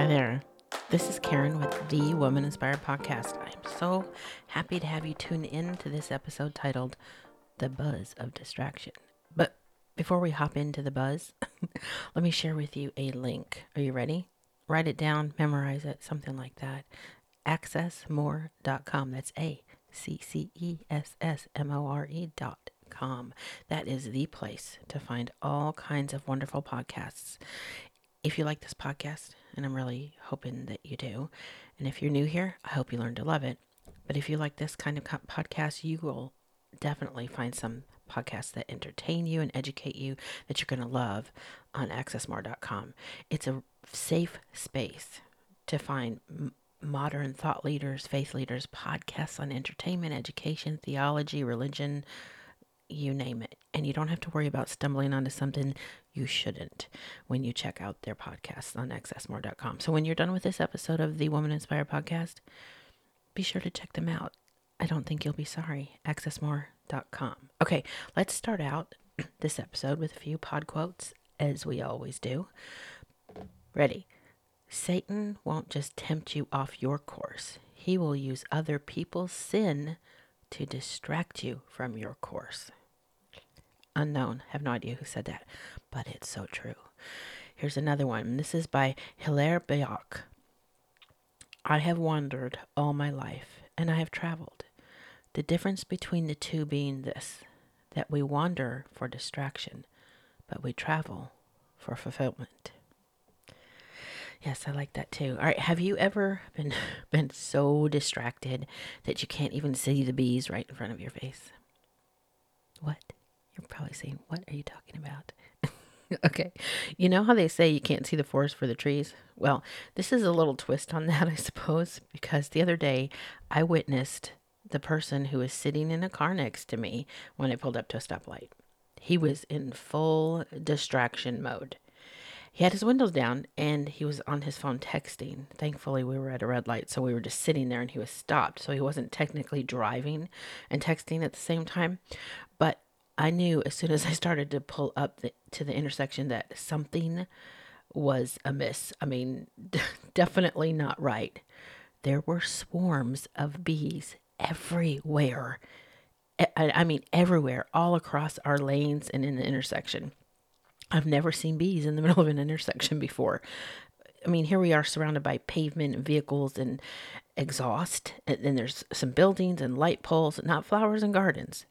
Hi there. This is Karen with the Woman Inspired Podcast. I am so happy to have you tune in to this episode titled The Buzz of Distraction. But before we hop into the buzz, let me share with you a link. Are you ready? Write it down, memorize it, something like that. Accessmore.com. That's A C C E S S M O R E dot com. That is the place to find all kinds of wonderful podcasts. If you like this podcast, and I'm really hoping that you do, and if you're new here, I hope you learn to love it. But if you like this kind of podcast, you will definitely find some podcasts that entertain you and educate you that you're going to love on accessmore.com. It's a safe space to find modern thought leaders, faith leaders, podcasts on entertainment, education, theology, religion, you name it. And you don't have to worry about stumbling onto something you shouldn't when you check out their podcasts on accessmore.com. So when you're done with this episode of the Woman Inspired podcast, be sure to check them out. I don't think you'll be sorry. Accessmore.com. Okay, let's start out this episode with a few pod quotes, as we always do. Ready? Satan won't just tempt you off your course, he will use other people's sin to distract you from your course. Unknown, have no idea who said that, but it's so true. Here's another one. This is by Hilaire Belloc. I have wandered all my life, and I have traveled. The difference between the two being this that we wander for distraction, but we travel for fulfillment. Yes, I like that too. All right, have you ever been been so distracted that you can't even see the bees right in front of your face? What? You're probably saying, "What are you talking about?" okay. You know how they say you can't see the forest for the trees? Well, this is a little twist on that, I suppose, because the other day I witnessed the person who was sitting in a car next to me when I pulled up to a stoplight. He was in full distraction mode. He had his windows down and he was on his phone texting. Thankfully, we were at a red light, so we were just sitting there and he was stopped. So he wasn't technically driving and texting at the same time. But I knew as soon as I started to pull up the, to the intersection that something was amiss. I mean, definitely not right. There were swarms of bees everywhere. I, I mean, everywhere, all across our lanes and in the intersection. I've never seen bees in the middle of an intersection before. I mean, here we are surrounded by pavement and vehicles and exhaust, and then there's some buildings and light poles, not flowers and gardens.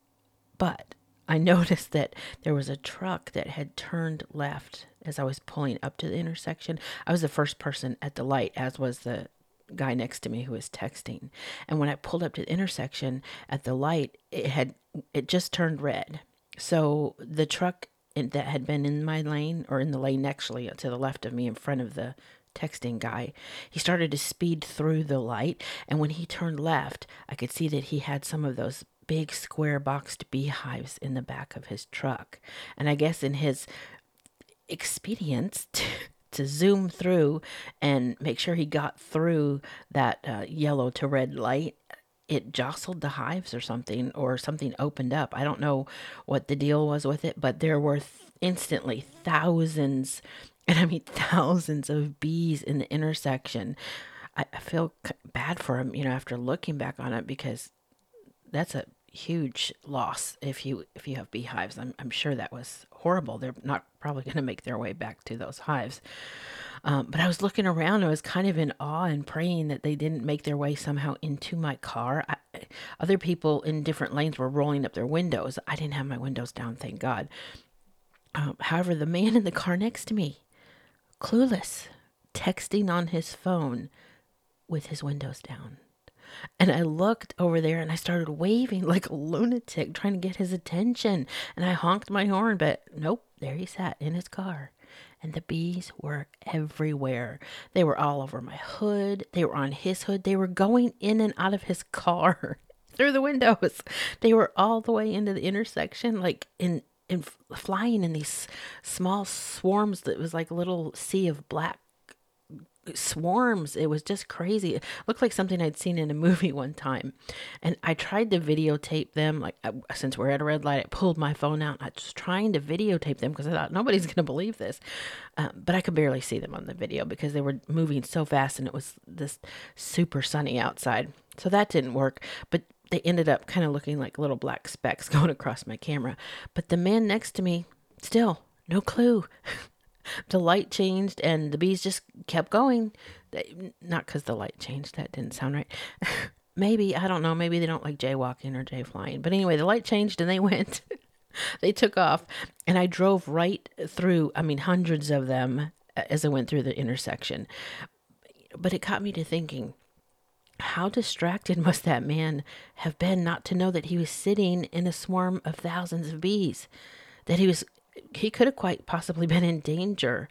But I noticed that there was a truck that had turned left as I was pulling up to the intersection. I was the first person at the light, as was the guy next to me who was texting. And when I pulled up to the intersection at the light, it had it just turned red. So the truck that had been in my lane or in the lane actually to the left of me in front of the texting guy. He started to speed through the light, and when he turned left, I could see that he had some of those big square boxed beehives in the back of his truck. And I guess in his expedience to, to zoom through and make sure he got through that uh, yellow to red light, it jostled the hives or something, or something opened up. I don't know what the deal was with it, but there were th- instantly thousands, and I mean thousands of bees in the intersection. I, I feel bad for him, you know, after looking back on it because that's a huge loss if you if you have beehives. I'm I'm sure that was horrible. They're not probably going to make their way back to those hives. Um, but I was looking around. I was kind of in awe and praying that they didn't make their way somehow into my car. I, other people in different lanes were rolling up their windows. I didn't have my windows down, thank God. Um, however, the man in the car next to me, clueless, texting on his phone with his windows down. And I looked over there and I started waving like a lunatic, trying to get his attention. And I honked my horn, but nope, there he sat in his car and the bees were everywhere. They were all over my hood, they were on his hood, they were going in and out of his car through the windows. They were all the way into the intersection, like in in flying in these small swarms that was like a little sea of black swarms. It was just crazy. It looked like something I'd seen in a movie one time. And I tried to videotape them. Like, since we're at a red light, I pulled my phone out. I was trying to videotape them because I thought nobody's going to believe this. Um, but I could barely see them on the video because they were moving so fast and it was this super sunny outside. So that didn't work. But they ended up kind of looking like little black specks going across my camera. But the man next to me, still no clue. the light changed and the bees just kept going. Not because the light changed. That didn't sound right. maybe, I don't know. Maybe they don't like jaywalking or jay flying. But anyway, the light changed and they went. they took off. And I drove right through, I mean, hundreds of them uh, as I went through the intersection. But it got me to thinking how distracted must that man have been not to know that he was sitting in a swarm of thousands of bees? That he was, he could have quite possibly been in danger.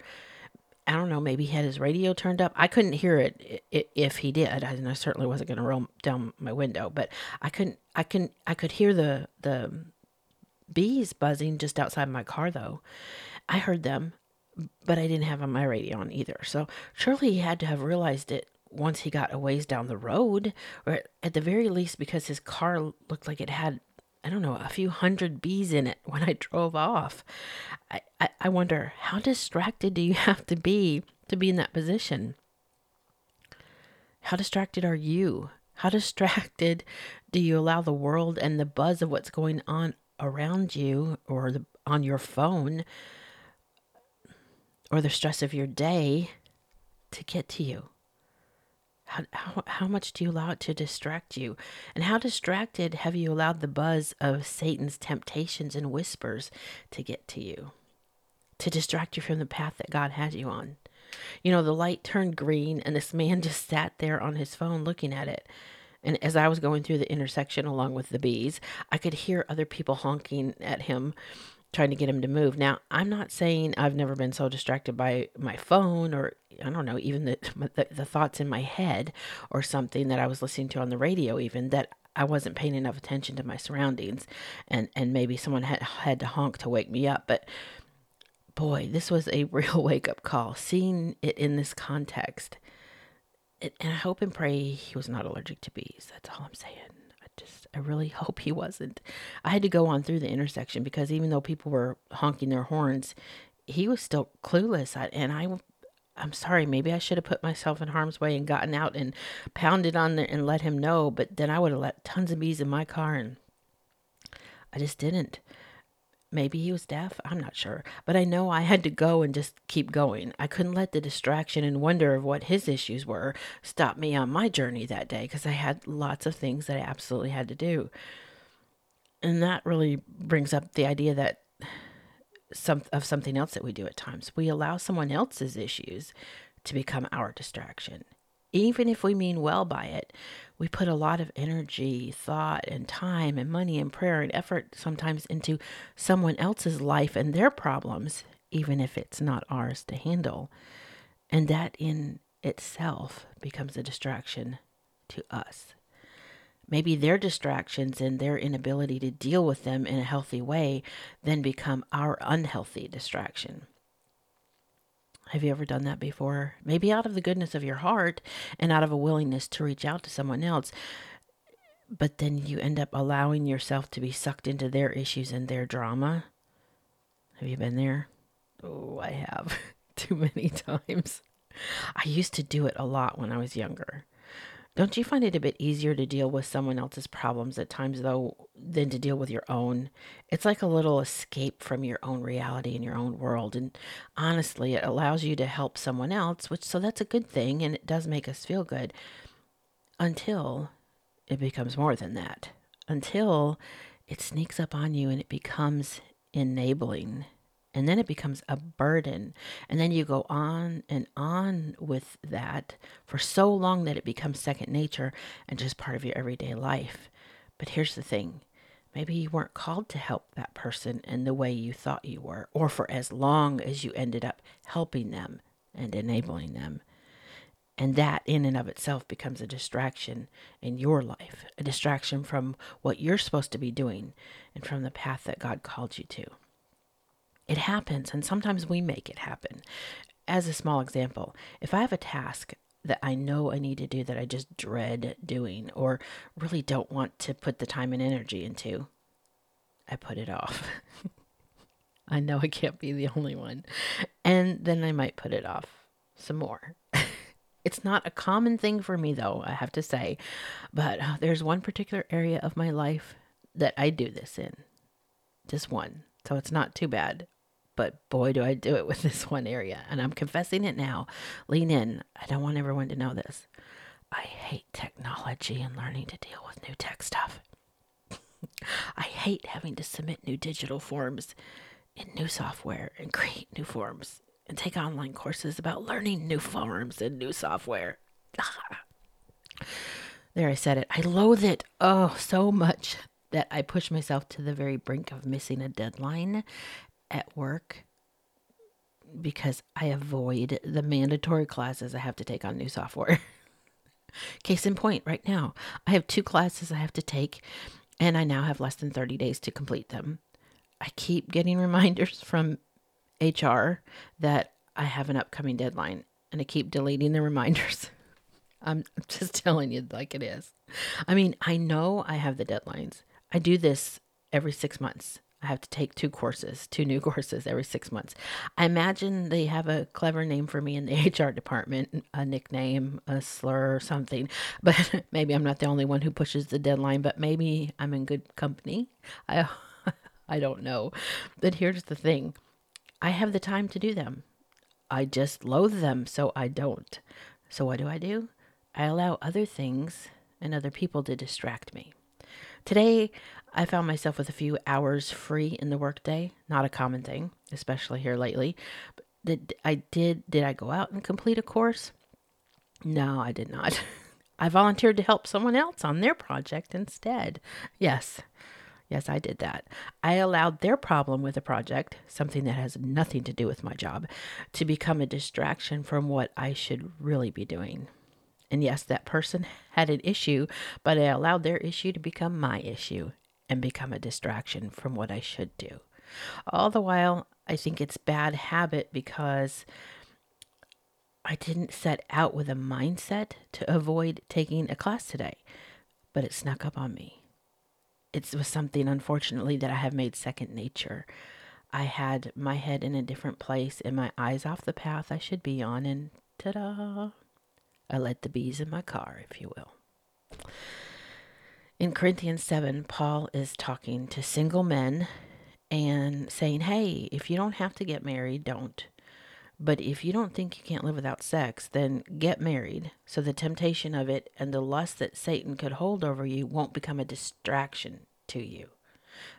I don't know, maybe he had his radio turned up. I couldn't hear it if he did. I, certainly wasn't going to roll down my window, but I couldn't, I can, I could hear the, the bees buzzing just outside my car though. I heard them, but I didn't have my radio on either. So surely he had to have realized it once he got a ways down the road, or at the very least because his car looked like it had, I don't know, a few hundred bees in it when I drove off. I, I, I wonder, how distracted do you have to be to be in that position? How distracted are you? How distracted do you allow the world and the buzz of what's going on around you or the, on your phone or the stress of your day to get to you? How, how, how much do you allow it to distract you? And how distracted have you allowed the buzz of Satan's temptations and whispers to get to you? To distract you from the path that God has you on. You know, the light turned green, and this man just sat there on his phone looking at it. And as I was going through the intersection along with the bees, I could hear other people honking at him trying to get him to move. Now, I'm not saying I've never been so distracted by my phone or I don't know, even the, the, the thoughts in my head or something that I was listening to on the radio even that I wasn't paying enough attention to my surroundings and and maybe someone had had to honk to wake me up, but boy, this was a real wake up call seeing it in this context. It, and I hope and pray he was not allergic to bees. That's all I'm saying I really hope he wasn't. I had to go on through the intersection because even though people were honking their horns, he was still clueless. I, and I I'm sorry, maybe I should have put myself in harm's way and gotten out and pounded on there and let him know, but then I would have let tons of bees in my car and I just didn't. Maybe he was deaf. I'm not sure. But I know I had to go and just keep going. I couldn't let the distraction and wonder of what his issues were stop me on my journey that day because I had lots of things that I absolutely had to do. And that really brings up the idea that some of something else that we do at times. We allow someone else's issues to become our distraction even if we mean well by it, we put a lot of energy, thought, and time, and money, and prayer, and effort sometimes into someone else's life and their problems, even if it's not ours to handle. And that in itself becomes a distraction to us. Maybe their distractions and their inability to deal with them in a healthy way then become our unhealthy distraction. Have you ever done that before? Maybe out of the goodness of your heart and out of a willingness to reach out to someone else. But then you end up allowing yourself to be sucked into their issues and their drama. Have you been there? Oh, I have too many times. I used to do it a lot when I was younger. Don't you find it a bit easier to deal with someone else's problems at times, though, than to deal with your own? It's like a little escape from your own reality and your own world. And honestly, it allows you to help someone else, which, so that's a good thing, and it does make us feel good until it becomes more than that. Until it sneaks up on you and it becomes enabling and then it becomes a burden. And then you go on and on with that for so long that it becomes second nature and just part of your everyday life. But here's the thing maybe you weren't called to help that person in the way you thought you were, or for as long as you ended up helping them and enabling them. And that, in and of itself, becomes a distraction in your life, a distraction from what you're supposed to be doing and from the path that God called you to. It happens, and sometimes we make it happen. as a small example, if I have a task that I know I need to do that I just dread doing or really don't want to put the time and energy into, I put it off. I know I can't be the only one. And then I might put it off some more. it's not a common thing for me, though, I have to say. But uh, there's one particular area of my life that I do this in. Just one. So it's not too bad. But boy, do I do it with this one area. And I'm confessing it now. Lean in. I don't want everyone to know this. I hate technology and learning to deal with new tech stuff. I hate having to submit new digital forms in new software and create new forms and take online courses about learning new forms and new software. there, I said it. I loathe it oh so much that I push myself to the very brink of missing a deadline at work because I avoid the mandatory classes I have to take on new software. Case in point, right now, I have two classes I have to take, and I now have less than 30 days to complete them. I keep getting reminders from HR that I have an upcoming deadline, and I keep deleting the reminders. I'm just telling you like it is. I mean, I know I have the deadlines. I do this every six months. I have to take two courses, two new courses every six months. I imagine they have a clever name for me in the HR department, a nickname, a slur, or something. But maybe I'm not the only one who pushes the deadline, but maybe I'm in good company. I, I don't know. But here's the thing I have the time to do them. I just loathe them, so I don't. So what do I do? I allow other things and other people to distract me. Today, I found myself with a few hours free in the workday. Not a common thing, especially here lately. Did I did did I go out and complete a course? No, I did not. I volunteered to help someone else on their project instead. Yes. Yes, I did that. I allowed their problem with a project, something that has nothing to do with my job, to become a distraction from what I should really be doing. And yes, that person had an issue, but I allowed their issue to become my issue and become a distraction from what I should do. All the while, I think it's bad habit because I didn't set out with a mindset to avoid taking a class today, but it snuck up on me. It was something, unfortunately, that I have made second nature. I had my head in a different place and my eyes off the path I should be on, and ta da! I let the bees in my car, if you will. In Corinthians 7, Paul is talking to single men and saying, Hey, if you don't have to get married, don't. But if you don't think you can't live without sex, then get married so the temptation of it and the lust that Satan could hold over you won't become a distraction to you.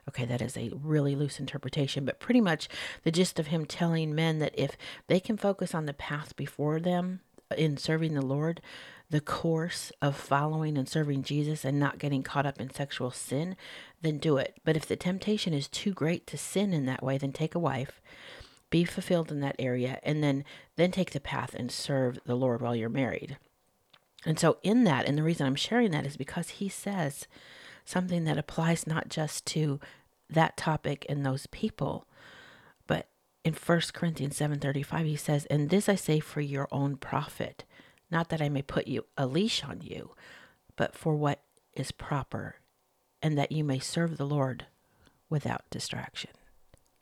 Okay, that is a really loose interpretation, but pretty much the gist of him telling men that if they can focus on the path before them in serving the Lord, the course of following and serving Jesus and not getting caught up in sexual sin, then do it. But if the temptation is too great to sin in that way, then take a wife, be fulfilled in that area, and then then take the path and serve the Lord while you're married. And so in that, and the reason I'm sharing that is because he says something that applies not just to that topic and those people, in 1 Corinthians 7:35 he says, "And this I say for your own profit." not that I may put you a leash on you, but for what is proper, and that you may serve the Lord without distraction.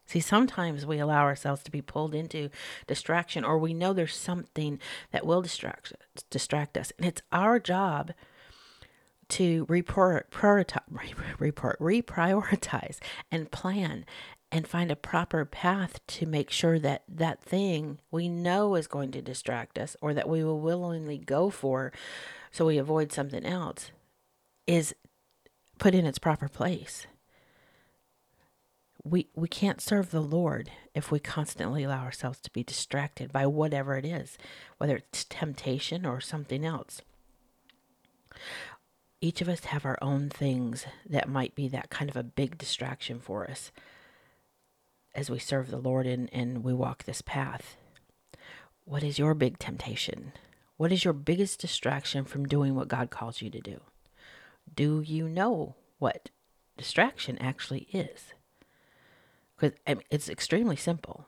See, sometimes we allow ourselves to be pulled into distraction, or we know there's something that will distract distract us, and it's our job to report, prioritize, report, reprioritize, and plan and find a proper path to make sure that that thing we know is going to distract us or that we will willingly go for so we avoid something else is put in its proper place. We, we can't serve the Lord if we constantly allow ourselves to be distracted by whatever it is, whether it's temptation or something else. Each of us have our own things that might be that kind of a big distraction for us as we serve the Lord and, and we walk this path. What is your big temptation? What is your biggest distraction from doing what God calls you to do? Do you know what distraction actually is? Because it's extremely simple.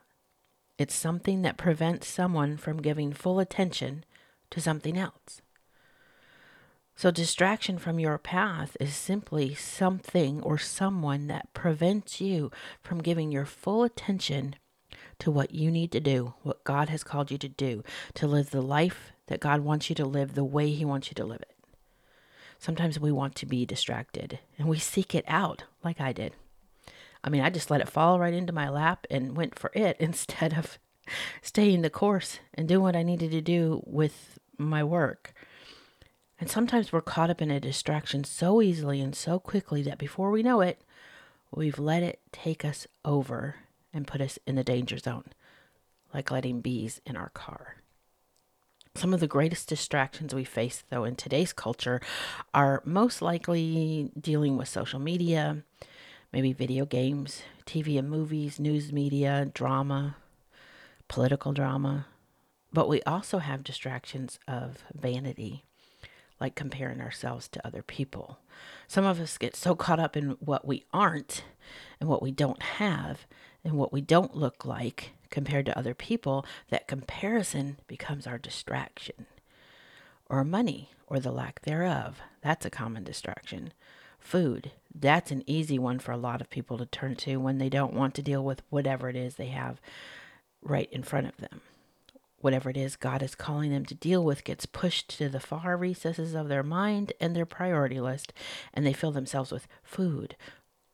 It's something that prevents someone from giving full attention to something else. So, distraction from your path is simply something or someone that prevents you from giving your full attention to what you need to do, what God has called you to do, to live the life that God wants you to live the way He wants you to live it. Sometimes we want to be distracted and we seek it out, like I did. I mean, I just let it fall right into my lap and went for it instead of staying the course and doing what I needed to do with my work. And sometimes we're caught up in a distraction so easily and so quickly that before we know it, we've let it take us over and put us in the danger zone, like letting bees in our car. Some of the greatest distractions we face, though, in today's culture are most likely dealing with social media, maybe video games, TV and movies, news media, drama, political drama. But we also have distractions of vanity, like comparing ourselves to other people. Some of us get so caught up in what we aren't and what we don't have and what we don't look like compared to other people that comparison becomes our distraction. Or money or the lack thereof. That's a common distraction. Food, that's an easy one for a lot of people to turn to when they don't want to deal with whatever it is they have right in front of them. Whatever it is God is calling them to deal with gets pushed to the far recesses of their mind and their priority list, and they fill themselves with food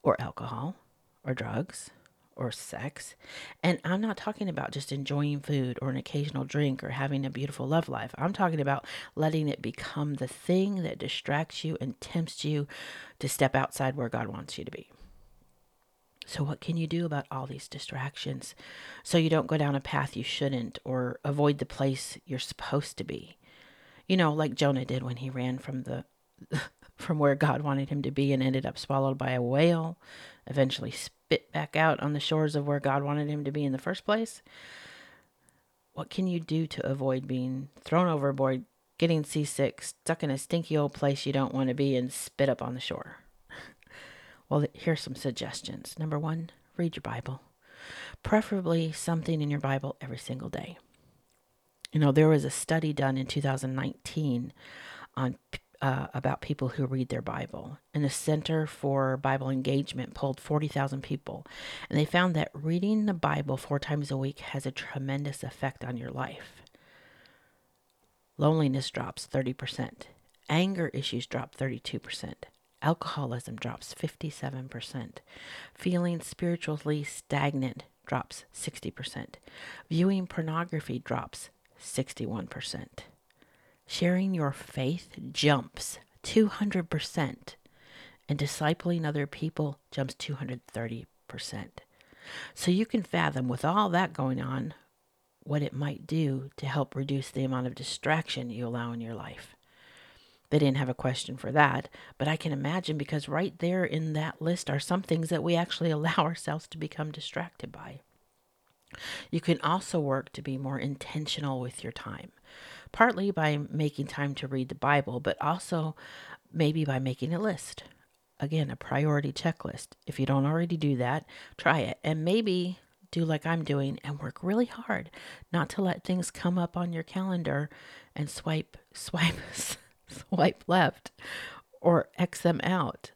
or alcohol or drugs or sex. And I'm not talking about just enjoying food or an occasional drink or having a beautiful love life. I'm talking about letting it become the thing that distracts you and tempts you to step outside where God wants you to be. So, what can you do about all these distractions so you don't go down a path you shouldn't or avoid the place you're supposed to be? You know, like Jonah did when he ran from the from where God wanted him to be and ended up swallowed by a whale, eventually spit back out on the shores of where God wanted him to be in the first place. What can you do to avoid being thrown overboard, getting seasick, stuck in a stinky old place you don't want to be, and spit up on the shore? Well, here's some suggestions. Number one, read your Bible, preferably something in your Bible every single day. You know, there was a study done in 2019 on uh, about people who read their Bible, and the Center for Bible Engagement polled 40,000 people, and they found that reading the Bible four times a week has a tremendous effect on your life. Loneliness drops 30%, anger issues drop 32%, Alcoholism drops 57%. Feeling spiritually stagnant drops 60%. Viewing pornography drops 61%. Sharing your faith jumps 200%. And discipling other people jumps 230%. So you can fathom, with all that going on, what it might do to help reduce the amount of distraction you allow in your life. They didn't have a question for that, but I can imagine because right there in that list are some things that we actually allow ourselves to become distracted by. You can also work to be more intentional with your time, partly by making time to read the Bible, but also maybe by making a list. Again, a priority checklist. If you don't already do that, try it and maybe do like I'm doing and work really hard not to let things come up on your calendar and swipe, swipe, swipe left or X them out.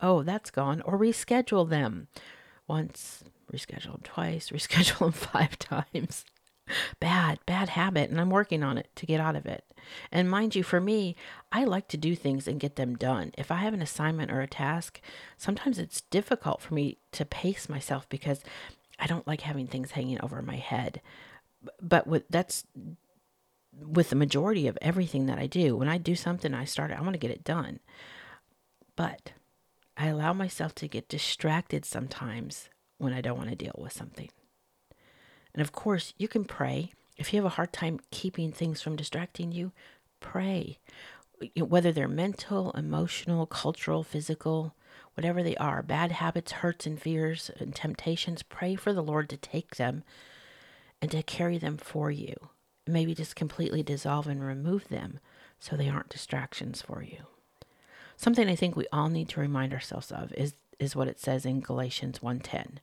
Oh, that's gone. Or reschedule them once, reschedule them twice, reschedule them five times. Bad, bad habit, and I'm working on it to get out of it. And mind you, for me, I like to do things and get them done. If I have an assignment or a task, sometimes it's difficult for me to pace myself because I don't like having things hanging over my head. But with that's with the majority of everything that I do. When I do something, I start, I want to get it done. But I allow myself to get distracted sometimes when I don't want to deal with something. And of course, you can pray. If you have a hard time keeping things from distracting you, pray. Whether they're mental, emotional, cultural, physical, whatever they are, bad habits, hurts, and fears and temptations, pray for the Lord to take them and to carry them for you maybe just completely dissolve and remove them so they aren't distractions for you. Something I think we all need to remind ourselves of is, is what it says in Galatians 1:10.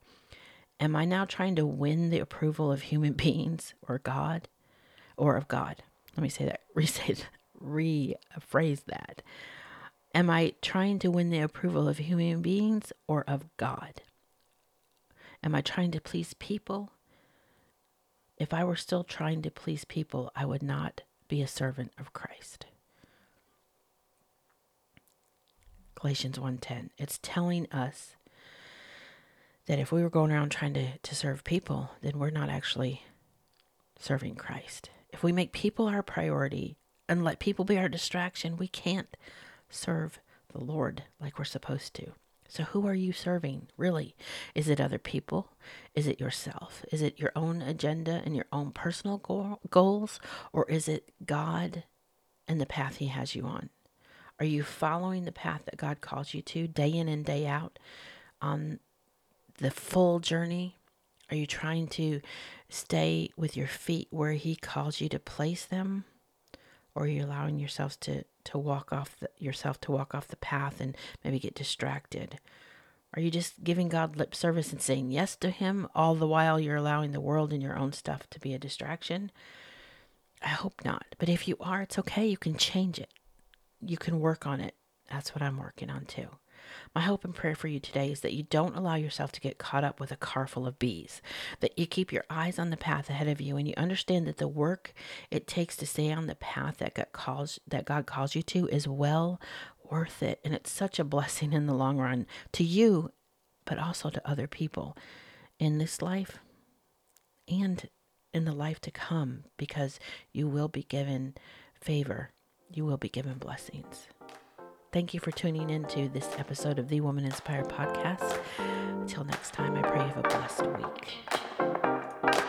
Am I now trying to win the approval of human beings or God or of God? Let me say that, re-say rephrase that. Am I trying to win the approval of human beings or of God? Am I trying to please people? If I were still trying to please people, I would not be a servant of Christ. Galatians 1:10. It's telling us that if we were going around trying to, to serve people, then we're not actually serving Christ. If we make people our priority and let people be our distraction, we can't serve the Lord like we're supposed to. So, who are you serving really? Is it other people? Is it yourself? Is it your own agenda and your own personal goal, goals? Or is it God and the path He has you on? Are you following the path that God calls you to day in and day out on the full journey? Are you trying to stay with your feet where He calls you to place them? Or are you allowing yourselves to, to walk off the, yourself to walk off the path and maybe get distracted? Are you just giving God lip service and saying yes to Him all the while you're allowing the world and your own stuff to be a distraction? I hope not. But if you are, it's okay. You can change it you can work on it. That's what I'm working on too. My hope and prayer for you today is that you don't allow yourself to get caught up with a car full of bees, that you keep your eyes on the path ahead of you and you understand that the work it takes to stay on the path that God calls that God calls you to is well worth it and it's such a blessing in the long run to you but also to other people in this life and in the life to come because you will be given favor you will be given blessings. Thank you for tuning in to this episode of the Woman Inspired Podcast. Until next time, I pray you have a blessed week.